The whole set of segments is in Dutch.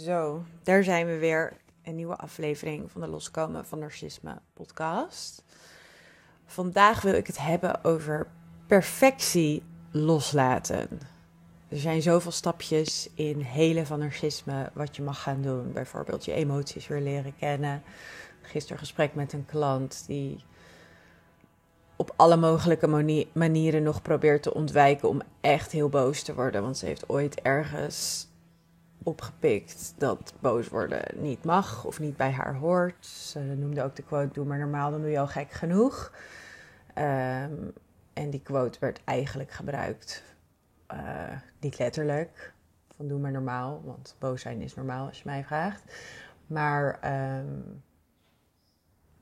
Zo, daar zijn we weer. Een nieuwe aflevering van de Loskomen van Narcisme podcast. Vandaag wil ik het hebben over perfectie loslaten. Er zijn zoveel stapjes in helen van narcisme wat je mag gaan doen. Bijvoorbeeld je emoties weer leren kennen. Gisteren gesprek met een klant die op alle mogelijke manieren nog probeert te ontwijken om echt heel boos te worden. Want ze heeft ooit ergens opgepikt dat boos worden niet mag of niet bij haar hoort. Ze noemde ook de quote: Doe maar normaal, dan doe je al gek genoeg. Ehm, en die quote werd eigenlijk gebruikt, uh, niet letterlijk, van doe maar normaal, want boos zijn is normaal als je mij vraagt. Maar ehm,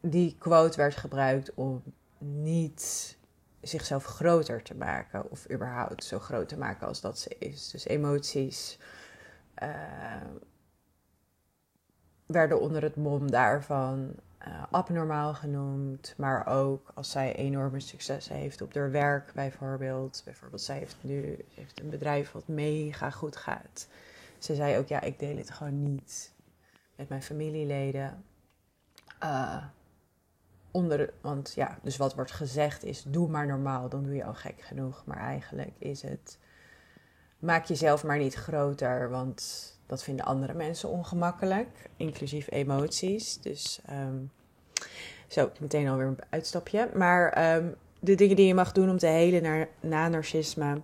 die quote werd gebruikt om niet zichzelf groter te maken of überhaupt zo groot te maken als dat ze is. Dus emoties uh, werden onder het mom daarvan uh, abnormaal genoemd. Maar ook als zij enorme successen heeft op haar werk bijvoorbeeld. Bijvoorbeeld zij heeft nu heeft een bedrijf wat mega goed gaat. Ze zei ook, ja, ik deel het gewoon niet met mijn familieleden. Uh, onder, want ja, dus wat wordt gezegd is, doe maar normaal, dan doe je al gek genoeg. Maar eigenlijk is het maak jezelf maar niet groter, want dat vinden andere mensen ongemakkelijk, inclusief emoties. Dus um, zo, meteen alweer een uitstapje. Maar um, de dingen die je mag doen om te helen naar, na narcisme,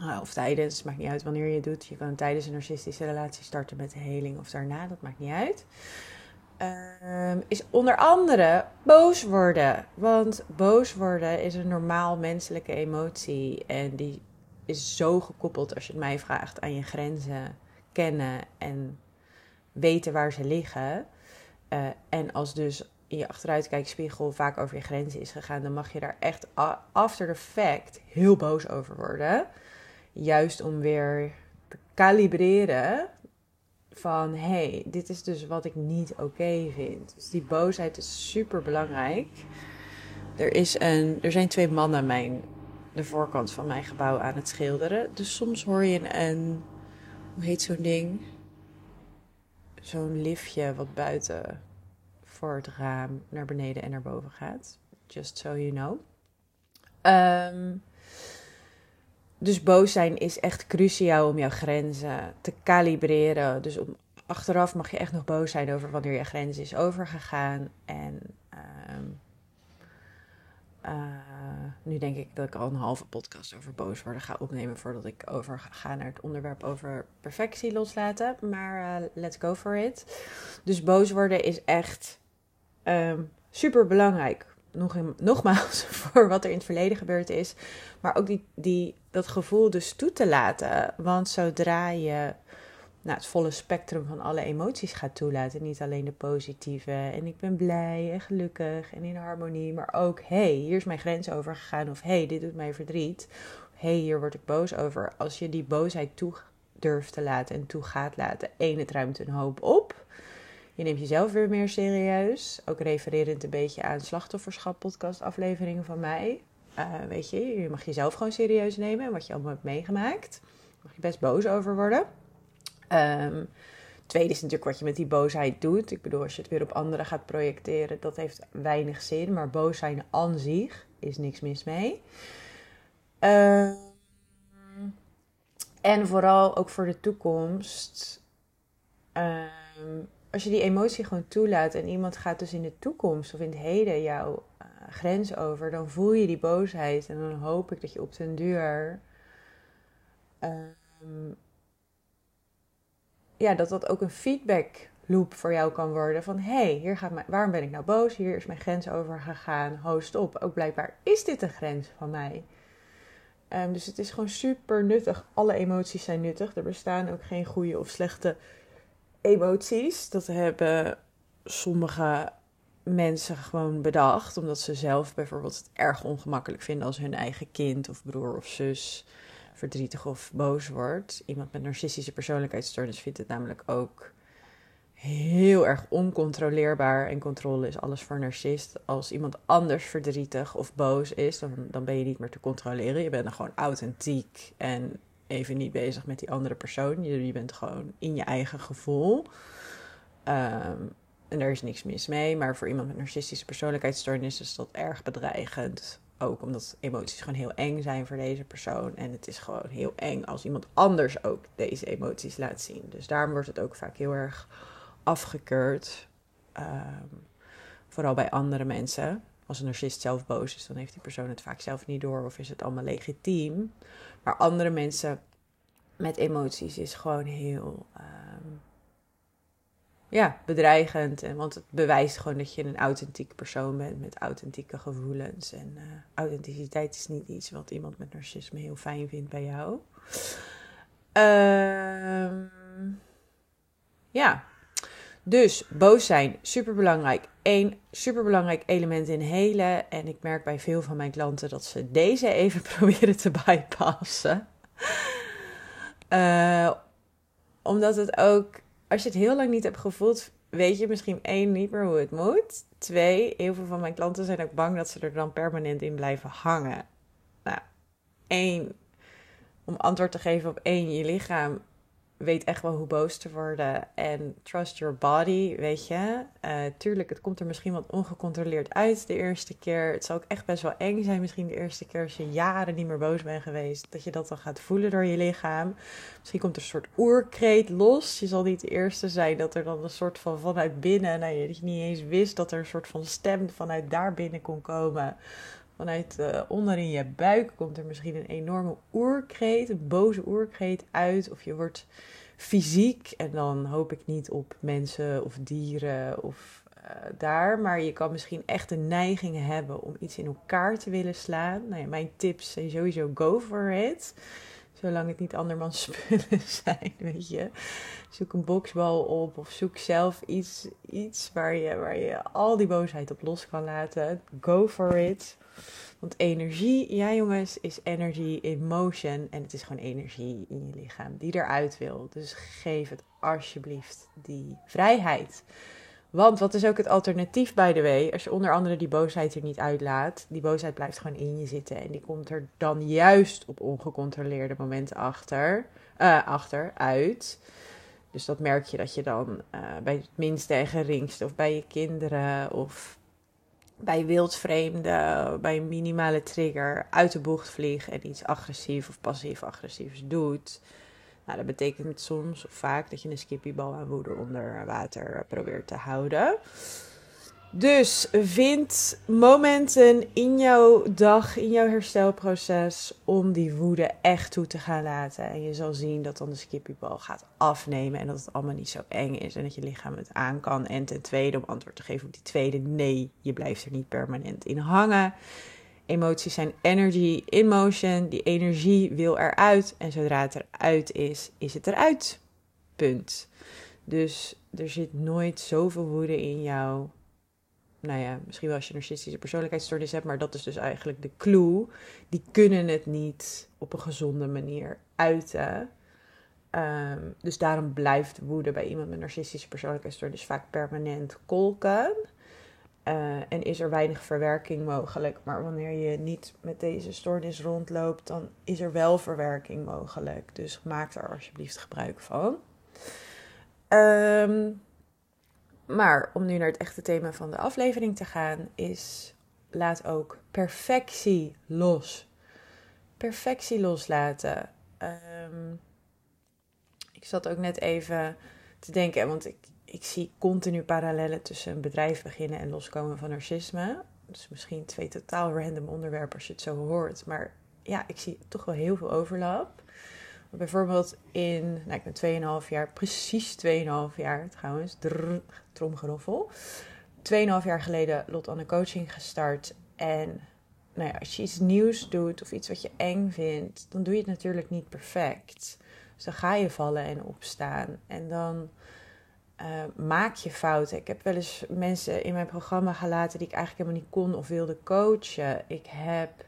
uh, of tijdens, maakt niet uit wanneer je het doet. Je kan tijdens een narcistische relatie starten met de heling of daarna, dat maakt niet uit. Um, is onder andere boos worden. Want boos worden is een normaal menselijke emotie. En die is zo gekoppeld, als je het mij vraagt, aan je grenzen kennen en weten waar ze liggen. Uh, en als dus in je achteruitkijkspiegel vaak over je grenzen is gegaan, dan mag je daar echt after the fact heel boos over worden. Juist om weer te kalibreren van hé, hey, dit is dus wat ik niet oké vind. Dus die boosheid is super belangrijk. Er, is een, er zijn twee mannen mijn de voorkant van mijn gebouw aan het schilderen. Dus soms hoor je een, hoe heet zo'n ding? Zo'n liftje wat buiten voor het raam naar beneden en naar boven gaat. Just so you know. Um, dus boos zijn is echt cruciaal om jouw grenzen te kalibreren. Dus om, achteraf mag je echt nog boos zijn over wanneer je grens is overgegaan. En um, uh, nu denk ik dat ik al een halve podcast over boos worden ga opnemen voordat ik over ga naar het onderwerp over perfectie loslaten. Maar uh, let's go for it. Dus boos worden is echt um, super belangrijk. Nog nogmaals, voor wat er in het verleden gebeurd is. Maar ook die, die, dat gevoel dus toe te laten. Want zodra je nou, het volle spectrum van alle emoties gaat toelaten. Niet alleen de positieve en ik ben blij en gelukkig en in harmonie. Maar ook, hé, hey, hier is mijn grens overgegaan. Of hé, hey, dit doet mij verdriet. Hé, hey, hier word ik boos over. Als je die boosheid toe durft te laten en toe gaat laten. één, het ruimt een hoop op. Je neemt jezelf weer meer serieus. Ook refererend een beetje aan slachtofferschap podcast afleveringen van mij. Uh, weet je, je mag jezelf gewoon serieus nemen. Wat je allemaal hebt meegemaakt. Daar mag je best boos over worden. Um, tweede is natuurlijk wat je met die boosheid doet. Ik bedoel, als je het weer op anderen gaat projecteren, dat heeft weinig zin. Maar boos zijn aan zich is niks mis mee. Uh, en vooral ook voor de toekomst. Uh, als je die emotie gewoon toelaat en iemand gaat dus in de toekomst of in het heden jouw uh, grens over, dan voel je die boosheid en dan hoop ik dat je op den duur ja, dat dat ook een feedback loop voor jou kan worden. Van hé, hey, hier gaat waarom ben ik nou boos? Hier is mijn grens over gegaan. Host op. Ook blijkbaar is dit een grens van mij. Um, dus het is gewoon super nuttig. Alle emoties zijn nuttig. Er bestaan ook geen goede of slechte emoties. Dat hebben sommige mensen gewoon bedacht. Omdat ze zelf bijvoorbeeld het erg ongemakkelijk vinden als hun eigen kind of broer of zus verdrietig of boos wordt. Iemand met narcistische persoonlijkheidsstoornis vindt het namelijk ook heel erg oncontroleerbaar. En controle is alles voor narcist. Als iemand anders verdrietig of boos is, dan, dan ben je niet meer te controleren. Je bent dan gewoon authentiek. En even niet bezig met die andere persoon. Je, je bent gewoon in je eigen gevoel. Ehm, en daar is niks mis mee. Maar voor iemand met narcistische persoonlijkheidsstoornis is dat erg bedreigend. Ook omdat emoties gewoon heel eng zijn voor deze persoon. En het is gewoon heel eng als iemand anders ook deze emoties laat zien. Dus daarom wordt het ook vaak heel erg afgekeurd. Ehm, vooral bij andere mensen. Als een narcist zelf boos is, dan heeft die persoon het vaak zelf niet door of is het allemaal legitiem. Maar andere mensen met emoties is gewoon heel ehm, ja, bedreigend. En, want het bewijst gewoon dat je een authentiek persoon bent met authentieke gevoelens. En uh, authenticiteit is niet iets wat iemand met narcisme heel fijn vindt bij jou. Ehm, ja, dus boos zijn, superbelangrijk. Eén superbelangrijk element in helen. En ik merk bij veel van mijn klanten dat ze deze even proberen te bypassen. Uh, omdat het ook, als je het heel lang niet hebt gevoeld, weet je misschien één niet meer hoe het moet. Twee, heel veel van mijn klanten zijn ook bang dat ze er dan permanent in blijven hangen. Nou, één, om antwoord te geven op één, je lichaam weet echt wel hoe boos te worden. En trust your body, weet je. Uh, tuurlijk, het komt er misschien wat ongecontroleerd uit de eerste keer. Het zal ook echt best wel eng zijn misschien de eerste keer als je jaren niet meer boos bent geweest. Dat je dat dan gaat voelen door je lichaam. Misschien komt er een soort oerkreet los. Je zal niet de eerste zijn dat er dan een soort van vanuit binnen... Nou, dat je niet eens wist dat er een soort van stem vanuit daar binnen kon komen vanuit uh, onder in je buik komt er misschien een enorme oerkreet, een boze oerkreet uit. Of je wordt fysiek, en dan hoop ik niet op mensen of dieren of uh, daar. Maar je kan misschien echt de neiging hebben om iets in elkaar te willen slaan. Nou ja, mijn tips zijn sowieso go for it. Zolang het niet andermans spullen zijn, weet je. Zoek een boksbal op of zoek zelf iets, iets waar, je, waar je al die boosheid op los kan laten. Go for it. Want energie, ja jongens, is energy in motion. En het is gewoon energie in je lichaam die eruit wil. Dus geef het alsjeblieft die vrijheid. Want wat is ook het alternatief, by the way? Als je onder andere die boosheid er niet uitlaat, die boosheid blijft gewoon in je zitten. En die komt er dan juist op ongecontroleerde momenten achter, uh, achter uit. Dus dat merk je dat je dan uh, bij het minste en geringste, of bij je kinderen, of bij wildvreemden, bij een minimale trigger, uit de bocht vliegt en iets agressief of passief-agressiefs doet. Nou, dat betekent soms of vaak dat je een skippybal aan woede onder water probeert te houden. Dus vind momenten in jouw dag, in jouw herstelproces, om die woede echt toe te gaan laten. En je zal zien dat dan de skippybal gaat afnemen en dat het allemaal niet zo eng is en dat je lichaam het aan kan. En ten tweede, om antwoord te geven op die tweede, nee, je blijft er niet permanent in hangen. Emoties zijn energy in motion. Die energie wil eruit. En zodra het eruit is, is het eruit. Punt. Dus er zit nooit zoveel woede in jou nou ja, misschien wel als je narcistische persoonlijkheidsstoornis hebt, maar dat is dus eigenlijk de clue. Die kunnen het niet op een gezonde manier uiten. Um, dus daarom blijft woede bij iemand met narcistische persoonlijkheidsstoornis vaak permanent kolken. Uh, en is er weinig verwerking mogelijk. Maar wanneer je niet met deze stoornis rondloopt, dan is er wel verwerking mogelijk. Dus maak er alsjeblieft gebruik van. Um, maar om nu naar het echte thema van de aflevering te gaan, is laat ook perfectie los. Perfectie loslaten. Um, ik zat ook net even te denken, want ik, ik zie continu parallellen tussen een bedrijf beginnen en loskomen van narcisme. Dus misschien twee totaal random onderwerpen als je het zo hoort. Maar ja, ik zie toch wel heel veel overlap. Bijvoorbeeld in, nou ik ben 2,5 jaar, precies 2,5 jaar trouwens, drrr, tromgeroffel. 2,5 jaar geleden Lot Anne Coaching gestart. En nou ja, als je iets nieuws doet of iets wat je eng vindt, dan doe je het natuurlijk niet perfect. Dus dan ga je vallen en opstaan. En dan uh, maak je fouten. Ik heb wel eens mensen in mijn programma gelaten die ik eigenlijk helemaal niet kon of wilde coachen. Ik heb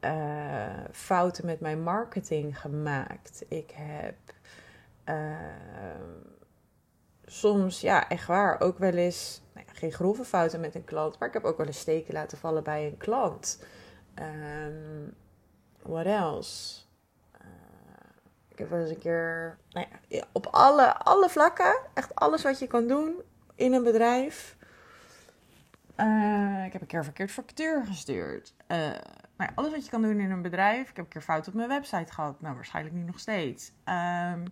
uh, fouten met mijn marketing gemaakt. Ik heb uh, soms, ja, echt waar, ook wel eens, nou geen grove fouten met een klant, maar ik heb ook wel eens steken laten vallen bij een klant. Um, what else? Heb eens een keer, nou ja, op alle, alle vlakken, echt alles wat je kan doen in een bedrijf. Uh, ik heb een keer verkeerd factuur gestuurd. Nou ja, alles wat je kan doen in een bedrijf. Ik heb een keer fout op mijn website gehad. Nou, waarschijnlijk nu nog steeds. Um,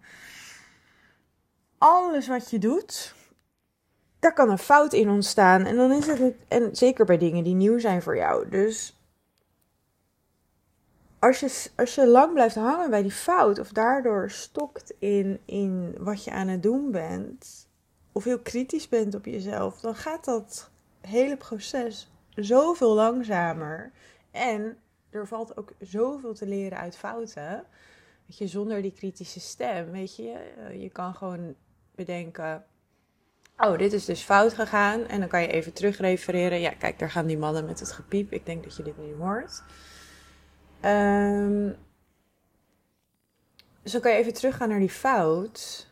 alles wat je doet, daar kan een fout in ontstaan. En dan is het, en zeker bij dingen die nieuw zijn voor jou. Dus als je, als je lang blijft hangen bij die fout, of daardoor stokt in, in wat je aan het doen bent, of heel kritisch bent op jezelf, dan gaat dat hele proces zoveel langzamer. En er valt ook zoveel te leren uit fouten. Weet je, zonder die kritische stem, weet je, eh, je kan gewoon bedenken. Oh, dit is dus fout gegaan. En dan kan je even terugrefereren. Ja, kijk, daar gaan die mannen met het gepiep. Ik denk dat je dit nu hoort. Um, dan kan je even teruggaan naar die fout.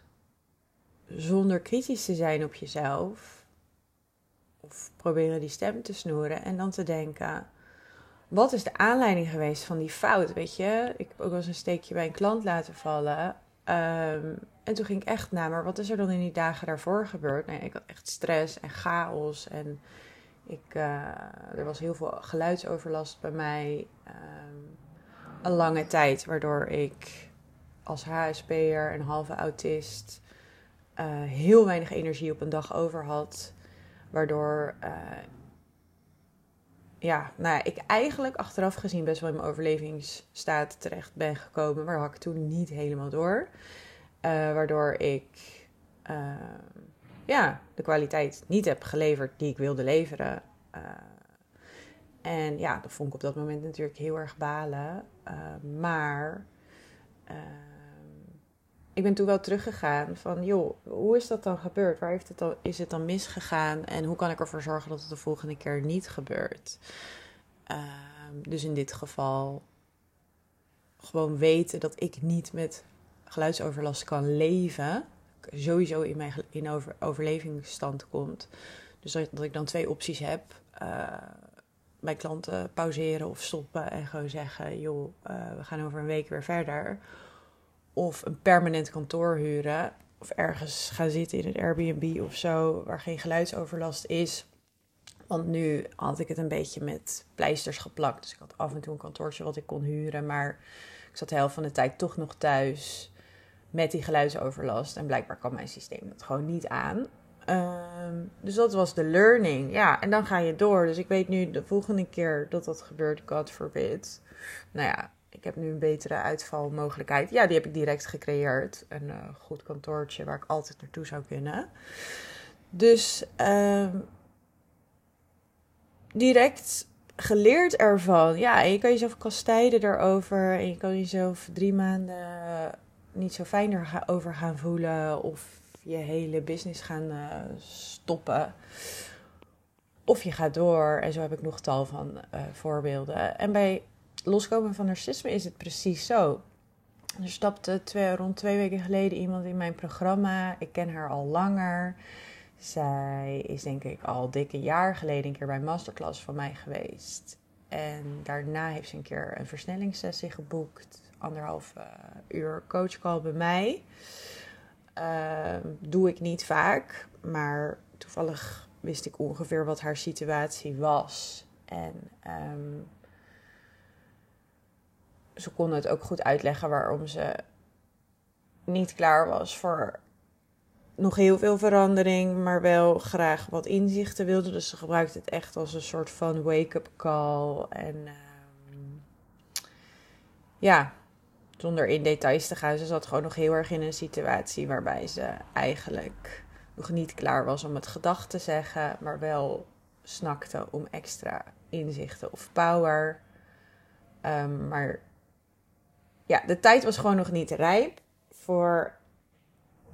Zonder kritisch te zijn op jezelf. Of proberen die stem te snoeren. En dan te denken: wat is de aanleiding geweest van die fout? Weet je, ik heb ook wel eens een steekje bij een klant laten vallen. Um, en toen ging ik echt naar, maar wat is er dan in die dagen daarvoor gebeurd? Nee, ik had echt stress en chaos. En ik, uh, er was heel veel geluidsoverlast bij mij. Um, een lange tijd, waardoor ik als HSP'er en halve autist uh, heel weinig energie op een dag over had. Waardoor uh, ja, nou ja, ik eigenlijk achteraf gezien best wel in mijn overlevingsstaat terecht ben gekomen. Maar had ik toen niet helemaal door. Waardoor ik uh, ja, de kwaliteit niet heb geleverd die ik wilde leveren. Uh, en ja, dat vond ik op dat moment natuurlijk heel erg balen. maar ik ben toen wel teruggegaan van, joh, hoe is dat dan gebeurd? Waar heeft het dan, is het dan misgegaan? En hoe kan ik ervoor zorgen dat het de volgende keer niet gebeurt? dus in dit geval gewoon weten dat ik niet met geluidsoverlast kan leven, sowieso in mijn in over, overlevingsstand komt. Dus dat, ik dan twee opties heb. Uh, bij klanten pauzeren of stoppen en gewoon zeggen: joh, uh, we gaan over een week weer verder. Of een permanent kantoor huren. Of ergens gaan zitten in een Airbnb of zo, waar geen geluidsoverlast is. Want nu had ik het een beetje met pleisters geplakt. Dus ik had af en toe een kantoortje wat ik kon huren. Maar ik zat de helft van de tijd toch nog thuis met die geluidsoverlast. En blijkbaar kan mijn systeem dat gewoon niet aan. Um, dus dat was de learning. Ja, en dan ga je door. Dus ik weet nu de volgende keer dat dat gebeurt, God forbid. Nou ja, ik heb nu een betere uitvalmogelijkheid. Ja, die heb ik direct gecreëerd. Een uh, goed kantoortje waar ik altijd naartoe zou kunnen. Dus um, direct geleerd ervan. Ja, en je kan jezelf kastijden erover. En je kan jezelf drie maanden niet zo fijn over gaan voelen of je hele business gaan uh, stoppen. Of je gaat door. En zo heb ik nog tal van uh, voorbeelden. En bij loskomen van narcisme is het precies zo. Er stapte twee, rond twee weken geleden iemand in mijn programma. Ik ken haar al langer. Zij is denk ik al dikke jaar geleden een keer bij masterclass van mij geweest. En daarna heeft ze een keer een versnellingssessie geboekt anderhalf uh, uur coachcall bij mij. Uh, doe ik niet vaak, maar toevallig wist ik ongeveer wat haar situatie was. En um, ze kon het ook goed uitleggen waarom ze niet klaar was voor nog heel veel verandering, maar wel graag wat inzichten wilde. Dus ze gebruikte het echt als een soort van wake-up call. En um, ja, zonder in details te gaan, ze zat gewoon nog heel erg in een situatie waarbij ze eigenlijk nog niet klaar was om het gedacht te zeggen, maar wel snakte om extra inzichten of power. Um, maar ja, de tijd was gewoon nog niet rijp voor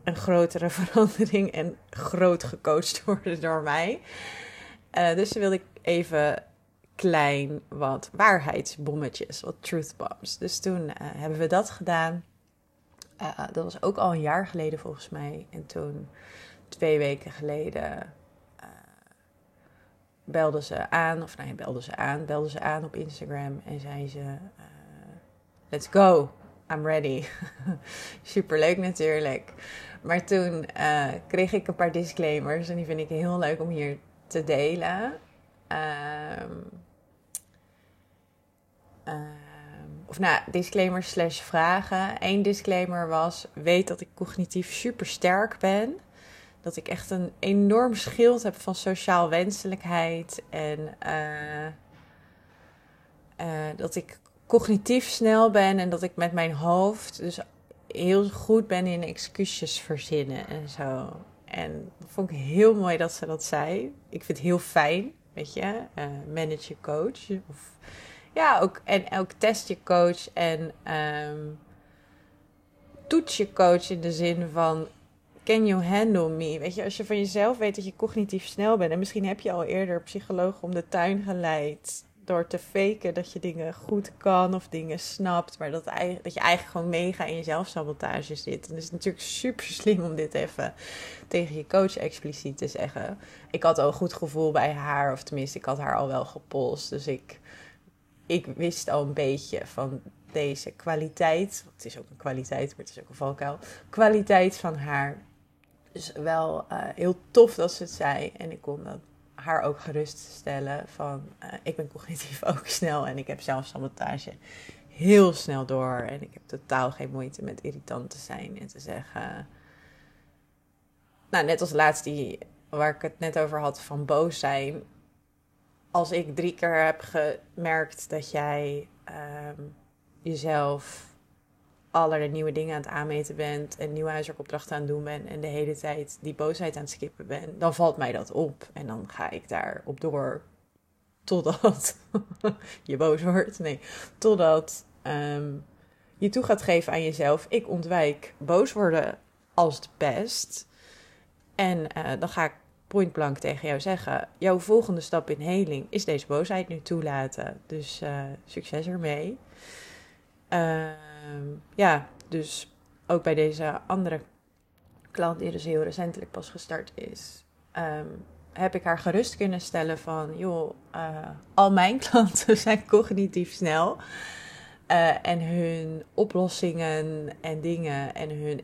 een grotere verandering en groot gecoacht worden door mij. Uh, dus wilde ik even klein wat waarheidsbommetjes, wat truth bombs. Dus toen uh, hebben we dat gedaan. Uh, dat was ook al een jaar geleden volgens mij. En toen, twee weken geleden, uh, belde ze aan. Of nee, belde ze aan. Belde ze aan op Instagram en zei ze... Let's go. I'm ready. Superleuk natuurlijk. Maar toen uh, kreeg ik een paar disclaimers en die vind ik heel leuk om hier te delen. Um, of nou, disclaimer slash vragen. Eén disclaimer was, weet dat ik cognitief super sterk ben. Dat ik echt een enorm schild heb van sociaal wenselijkheid. En uh, uh, dat ik cognitief snel ben en dat ik met mijn hoofd dus heel goed ben in excuses verzinnen en zo. En dat vond ik heel mooi dat ze dat zei. Ik vind het heel fijn, weet je, uh, manage je coach. Of, ja, ook, en ook test je coach en um, toets je coach in de zin van can you handle me? Weet je, als je van jezelf weet dat je cognitief snel bent en misschien heb je al eerder psycholoog om de tuin geleid door te faken dat je dingen goed kan of dingen snapt, maar dat, dat je eigenlijk gewoon mega in zelfsabotage zit. En het is natuurlijk super slim om dit even tegen je coach expliciet te zeggen. Ik had al een goed gevoel bij haar, of tenminste, ik had haar al wel gepolst. Dus ik, ik wist al een beetje van deze kwaliteit. Het is ook een kwaliteit, maar het is ook een valkuil. Kwaliteit van haar. Dus wel uh, heel tof dat ze het zei. En ik kon dat haar ook geruststellen van uh, ik ben cognitief ook snel en ik heb zelfsabotage heel snel door en ik heb totaal geen moeite met irritant te zijn en te zeggen. Nou, net als laatst die waar ik het net over had van boos zijn. Als ik drie keer heb gemerkt dat jij um, jezelf allerlei nieuwe dingen aan het aanmeten bent en nieuwe huiswerkopdrachten aan het doen bent en de hele tijd die boosheid aan het skippen ben, dan valt mij dat op en dan ga ik daarop door totdat je boos wordt. Nee, totdat um, je toe gaat geven aan jezelf. Ik ontwijk boos worden als het best. En uh, dan ga ik point blank tegen jou zeggen: jouw volgende stap in heling is deze boosheid nu toelaten. Dus uh, succes ermee. Um, ja, dus ook bij deze andere klant, die dus heel recentelijk pas gestart is, um, heb ik haar gerust kunnen stellen van, joh, uh, al mijn klanten zijn cognitief snel. Uh, en hun oplossingen en dingen en hun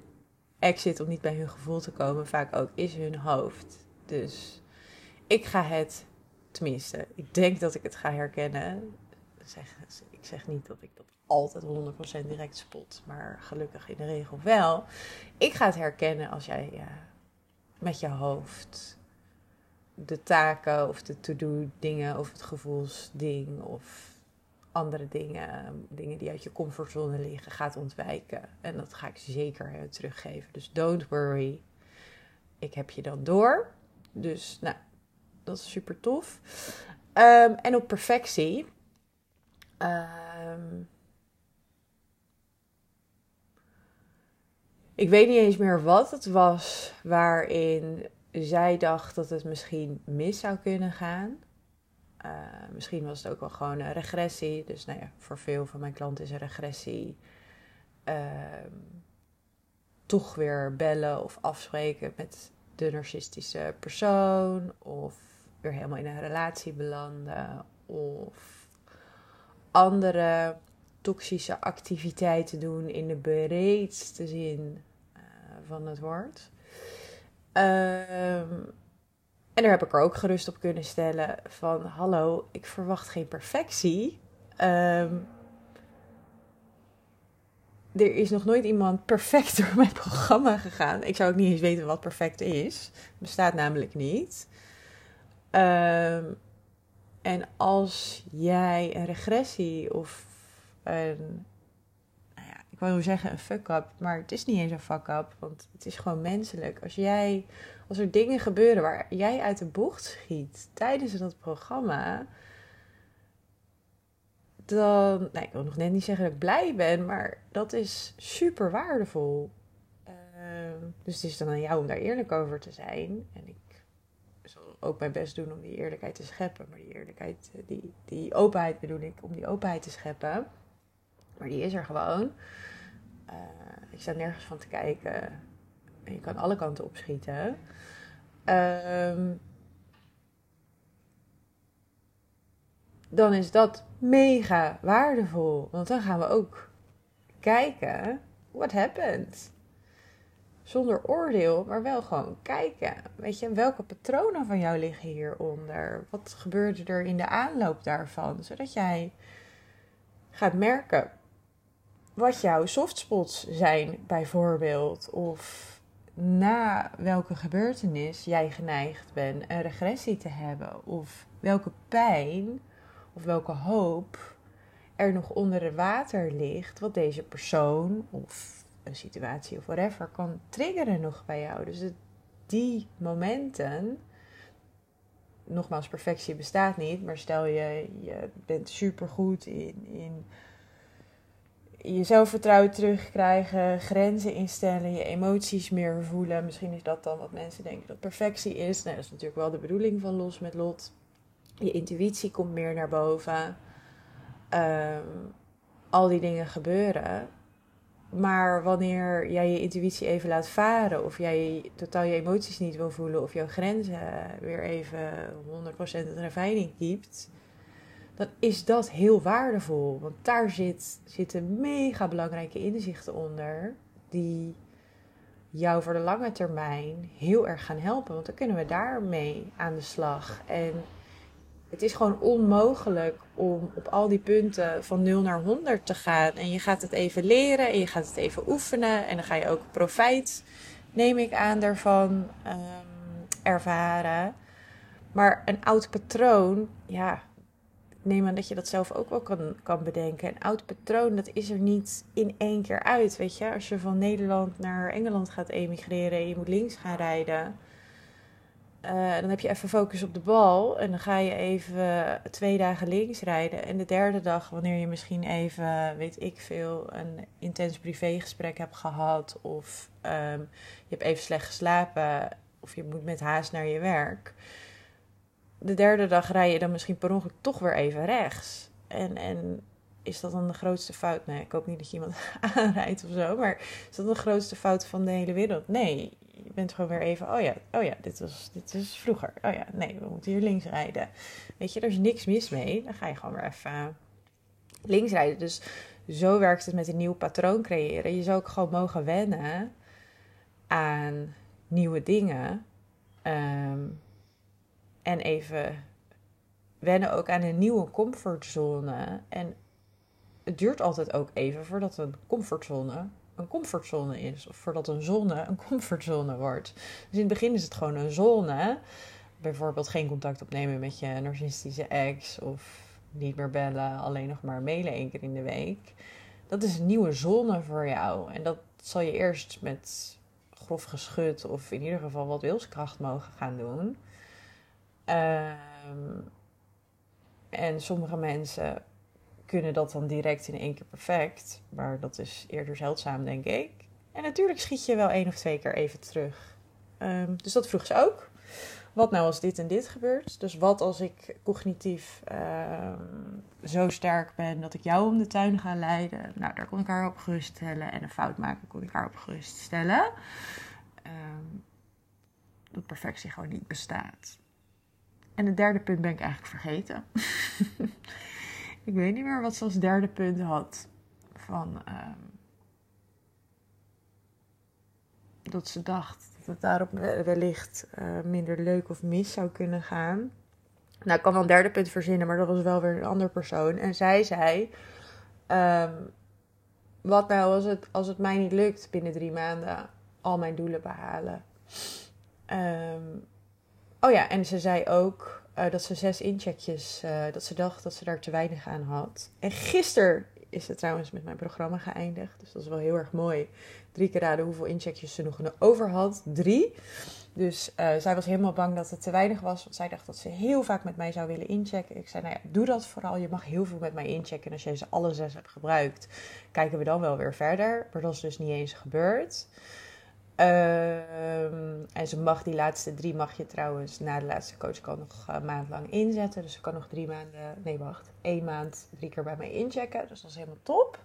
exit om niet bij hun gevoel te komen, vaak ook is hun hoofd. Dus ik ga het, tenminste, ik denk dat ik het ga herkennen. Zeg, zeg niet dat ik dat altijd 100% direct spot, maar gelukkig in de regel wel. Ik ga het herkennen als jij met je hoofd de taken of de to-do dingen of het gevoelsding of andere dingen, dingen die uit je comfortzone liggen, gaat ontwijken. En dat ga ik zeker teruggeven. Dus don't worry. Ik heb je dan door. Dus nou, dat is super tof. Um, en op perfectie. Um, Ik weet niet eens meer wat het was waarin zij dacht dat het misschien mis zou kunnen gaan. Uh, misschien was het ook wel gewoon een regressie. Dus nou ja, voor veel van mijn klanten is een regressie. Uh, toch weer bellen of afspreken met de narcistische persoon. Of weer helemaal in een relatie belanden. Of andere toxische activiteiten doen in de breedste zin van het woord. Um, en daar heb ik er ook gerust op kunnen stellen van hallo, ik verwacht geen perfectie. Um, er is nog nooit iemand perfect door mijn programma gegaan. Ik zou ook niet eens weten wat perfect is. Bestaat namelijk niet. Um, en als jij een regressie of een ik wou zeggen een fuck-up, maar het is niet eens een fuck-up, want het is gewoon menselijk. Als jij, als er dingen gebeuren waar jij uit de bocht schiet tijdens dat programma, dan, nee, ik wil nog net niet zeggen dat ik blij ben, maar dat is super waardevol. Uh, dus het is dan aan jou om daar eerlijk over te zijn. En ik ook mijn best doen om die eerlijkheid te scheppen. Maar die eerlijkheid, die, die openheid bedoel ik, om die openheid te scheppen. Maar die is er gewoon. Uh, ik sta nergens van te kijken. En je kan alle kanten opschieten. Um, dan is dat mega waardevol. Want dan gaan we ook kijken, what happened? Zonder oordeel, maar wel gewoon kijken. Weet je, welke patronen van jou liggen hieronder? Wat gebeurde er in de aanloop daarvan? Zodat jij gaat merken wat jouw softspots zijn, bijvoorbeeld. Of na welke gebeurtenis jij geneigd bent een regressie te hebben. Of welke pijn of welke hoop er nog onder het water ligt, wat deze persoon of een situatie of whatever kan triggeren nog bij jou. Dus die momenten, nogmaals, perfectie bestaat niet, maar stel je, je bent supergoed in, in je zelfvertrouwen terugkrijgen, grenzen instellen, je emoties meer voelen. Misschien is dat dan wat mensen denken dat perfectie is. Nou, dat is natuurlijk wel de bedoeling van Los met Lot. Je intuïtie komt meer naar boven. Ehm, al die dingen gebeuren. Maar wanneer jij je intuïtie even laat varen, of jij totaal je emoties niet wil voelen, of jouw grenzen weer even 100% een ravijning keept, dan is dat heel waardevol. Want daar zit, zitten mega belangrijke inzichten onder, die jou voor de lange termijn heel erg gaan helpen. Want dan kunnen we daarmee aan de slag. En het is gewoon onmogelijk om op al die punten van 0 naar 100 te gaan. En je gaat het even leren en je gaat het even oefenen. En dan ga je ook profijt, neem ik aan, daarvan um, ervaren. Maar een oud patroon, ja, neem aan dat je dat zelf ook wel kan, kan bedenken. Een oud patroon, dat is er niet in één keer uit. Weet je, als je van Nederland naar Engeland gaat emigreren en je moet links gaan rijden. Uh, dan heb je even focus op de bal en dan ga je even twee dagen links rijden. En de derde dag, wanneer je misschien even, weet ik veel, een intens privégesprek hebt gehad. Of um, je hebt even slecht geslapen. Of je moet met haast naar je werk de derde dag rij je dan misschien per ongeluk toch weer even rechts. En, en is dat dan de grootste fout? Nee, ik hoop niet dat je iemand aanrijdt of zo. Maar is dat de grootste fout van de hele wereld? Nee, je bent gewoon weer even... Oh ja, oh ja dit, was, dit is vroeger. Oh ja, nee, we moeten hier links rijden. Weet je, er is niks mis mee. Dan ga je gewoon weer even links rijden. Dus zo werkt het met een nieuw patroon creëren. Je zou ook gewoon mogen wennen aan nieuwe dingen... Um, en even wennen ook aan een nieuwe comfortzone. En het duurt altijd ook even voordat een comfortzone een comfortzone is. Of voordat een zone een comfortzone wordt. Dus in het begin is het gewoon een zone. Bijvoorbeeld geen contact opnemen met je narcistische ex. Of niet meer bellen, alleen nog maar mailen één keer in de week. Dat is een nieuwe zone voor jou. En dat zal je eerst met grof geschud of in ieder geval wat wilskracht mogen gaan doen. Um, en sommige mensen kunnen dat dan direct in één keer perfect. Maar dat is eerder zeldzaam, denk ik. En natuurlijk schiet je wel één of twee keer even terug. Um, dus dat vroeg ze ook. Wat nou als dit en dit gebeurt? Dus wat als ik cognitief um, zo sterk ben dat ik jou om de tuin ga leiden? Nou, daar kon ik haar op geruststellen. En een fout maken kon ik haar op geruststellen. Um, dat perfectie gewoon niet bestaat. En het derde punt ben ik eigenlijk vergeten. ik weet niet meer wat ze als derde punt had. Van um, dat ze dacht dat het daarop wellicht uh, minder leuk of mis zou kunnen gaan. Nou, ik kan wel een derde punt verzinnen, maar dat was wel weer een andere persoon. En zij zei: um, Wat nou als het, als het mij niet lukt binnen drie maanden al mijn doelen behalen? Um, Oh ja, en ze zei ook uh, dat ze zes incheckjes, uh, dat ze dacht dat ze daar te weinig aan had. En gisteren is het trouwens met mijn programma geëindigd. Dus dat is wel heel erg mooi. Drie keer raden hoeveel incheckjes ze nog over had. Drie. Dus uh, zij was helemaal bang dat het te weinig was. Want zij dacht dat ze heel vaak met mij zou willen inchecken. Ik zei, nou ja, doe dat vooral. Je mag heel veel met mij inchecken. En als je ze alle zes hebt gebruikt, kijken we dan wel weer verder. Maar dat is dus niet eens gebeurd. Um, en ze mag die laatste drie mag je trouwens na de laatste coach kan nog een maand lang inzetten. Dus ze kan nog drie maanden, nee wacht, één maand drie keer bij mij inchecken. Dus dat is helemaal top.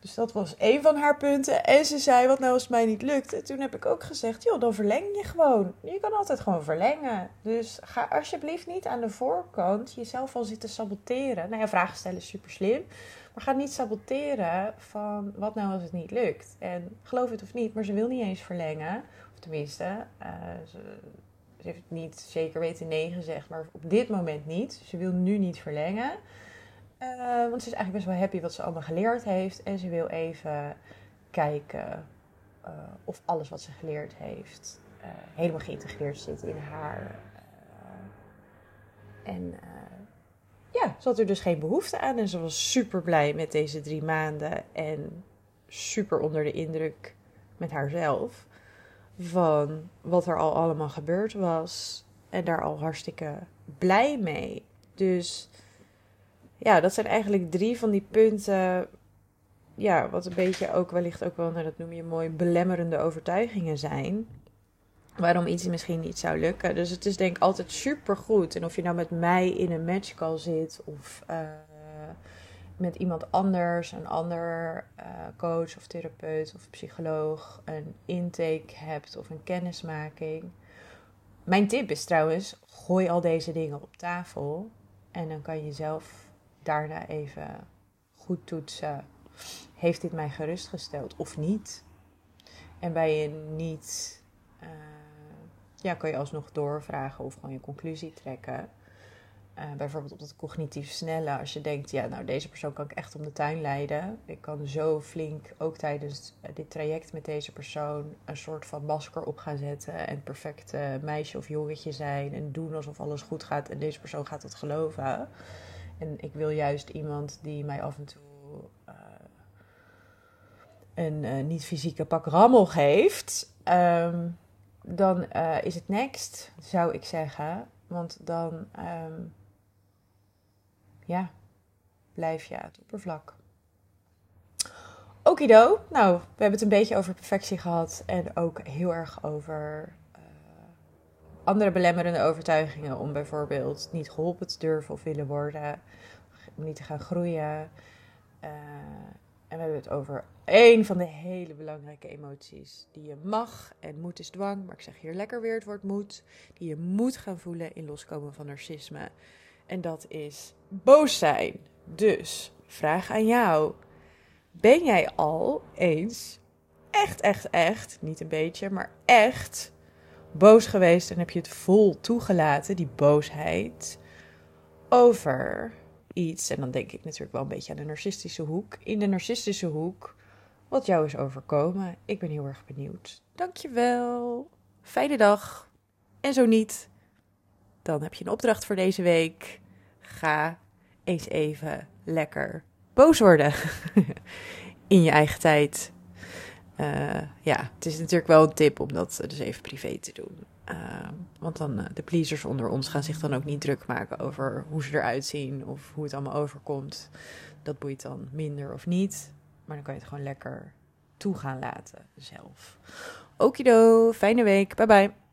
Dus dat was één van haar punten. En ze zei, wat nou als het mij niet lukt? En toen heb ik ook gezegd, joh, dan verleng je gewoon. Je kan altijd gewoon verlengen. Dus ga alsjeblieft niet aan de voorkant jezelf al zitten saboteren. Nou ja, vragen stellen is super slim. Maar ga niet saboteren van wat nou als het niet lukt. En geloof het of niet, maar ze wil niet eens verlengen. Of tenminste, uh, ze, heeft niet zeker weten nee gezegd, maar op dit moment niet. Ze wil nu niet verlengen. Uh, want ze is eigenlijk best wel happy wat ze allemaal geleerd heeft. En ze wil even kijken uh, of alles wat ze geleerd heeft helemaal geïntegreerd zit in haar. en ja, ze had er dus geen behoefte aan. En ze was super blij met deze drie maanden. En super onder de indruk met haarzelf. Van wat er al allemaal gebeurd was. En daar al hartstikke blij mee. Dus ja, dat zijn eigenlijk drie van die punten. Ja, wat een beetje ook wellicht ook wel, nou, dat noem je mooi, belemmerende overtuigingen zijn waarom iets misschien niet zou lukken. Dus het is denk ik altijd super goed. En of je nou met mij in een matchcall zit of uh, met iemand anders, een ander uh, coach of therapeut of psycholoog, een intake hebt of een kennismaking. Mijn tip is trouwens, gooi al deze dingen op tafel en dan kan je zelf daarna even goed toetsen. Heeft dit mij gerustgesteld of niet? En ben je niet ja, kan je alsnog doorvragen of gewoon je conclusie trekken. Uh, bijvoorbeeld op dat cognitief snelle, als je denkt, ja, nou deze persoon kan ik echt om de tuin leiden. Ik kan zo flink, ook tijdens eh, dit traject met deze persoon, een soort van masker op gaan zetten. En perfect meisje of jongetje zijn en doen alsof alles goed gaat. En deze persoon gaat dat geloven. En ik wil juist iemand die mij af en toe uh, een niet-fysieke pak rammel geeft. Um, dan uh, is het next, zou ik zeggen. Want dan, um, ja, blijf je het oppervlak. Okido, nou, we hebben het een beetje over perfectie gehad. En ook heel erg over uh, andere belemmerende overtuigingen. Om bijvoorbeeld niet geholpen te durven of willen worden. Om niet te gaan groeien. Uh, en we hebben het over een van de hele belangrijke emoties die je mag en moet is dwang, maar ik zeg hier lekker weer het woord moet, die je moet gaan voelen in loskomen van narcisme. En dat is boos zijn. Dus, vraag aan jou. Ben jij al eens echt, echt, echt, niet een beetje, maar echt boos geweest en heb je het vol toegelaten, die boosheid, over iets, en dan denk ik natuurlijk wel een beetje aan de narcistische hoek. In de narcistische hoek, wat jou is overkomen. Ik ben heel erg benieuwd. Dankjewel. Fijne dag. En zo niet, dan heb je een opdracht voor deze week. Ga eens even lekker boos worden. In je eigen tijd. Uh, ja, het is natuurlijk wel een tip om dat dus even privé te doen. Uh, want dan, uh, de pleasers onder ons gaan zich dan ook niet druk maken over hoe ze eruit zien of hoe het allemaal overkomt. Dat boeit dan minder of niet. Maar dan kan je het gewoon lekker toe gaan laten zelf. Okido, fijne week. Bye bye.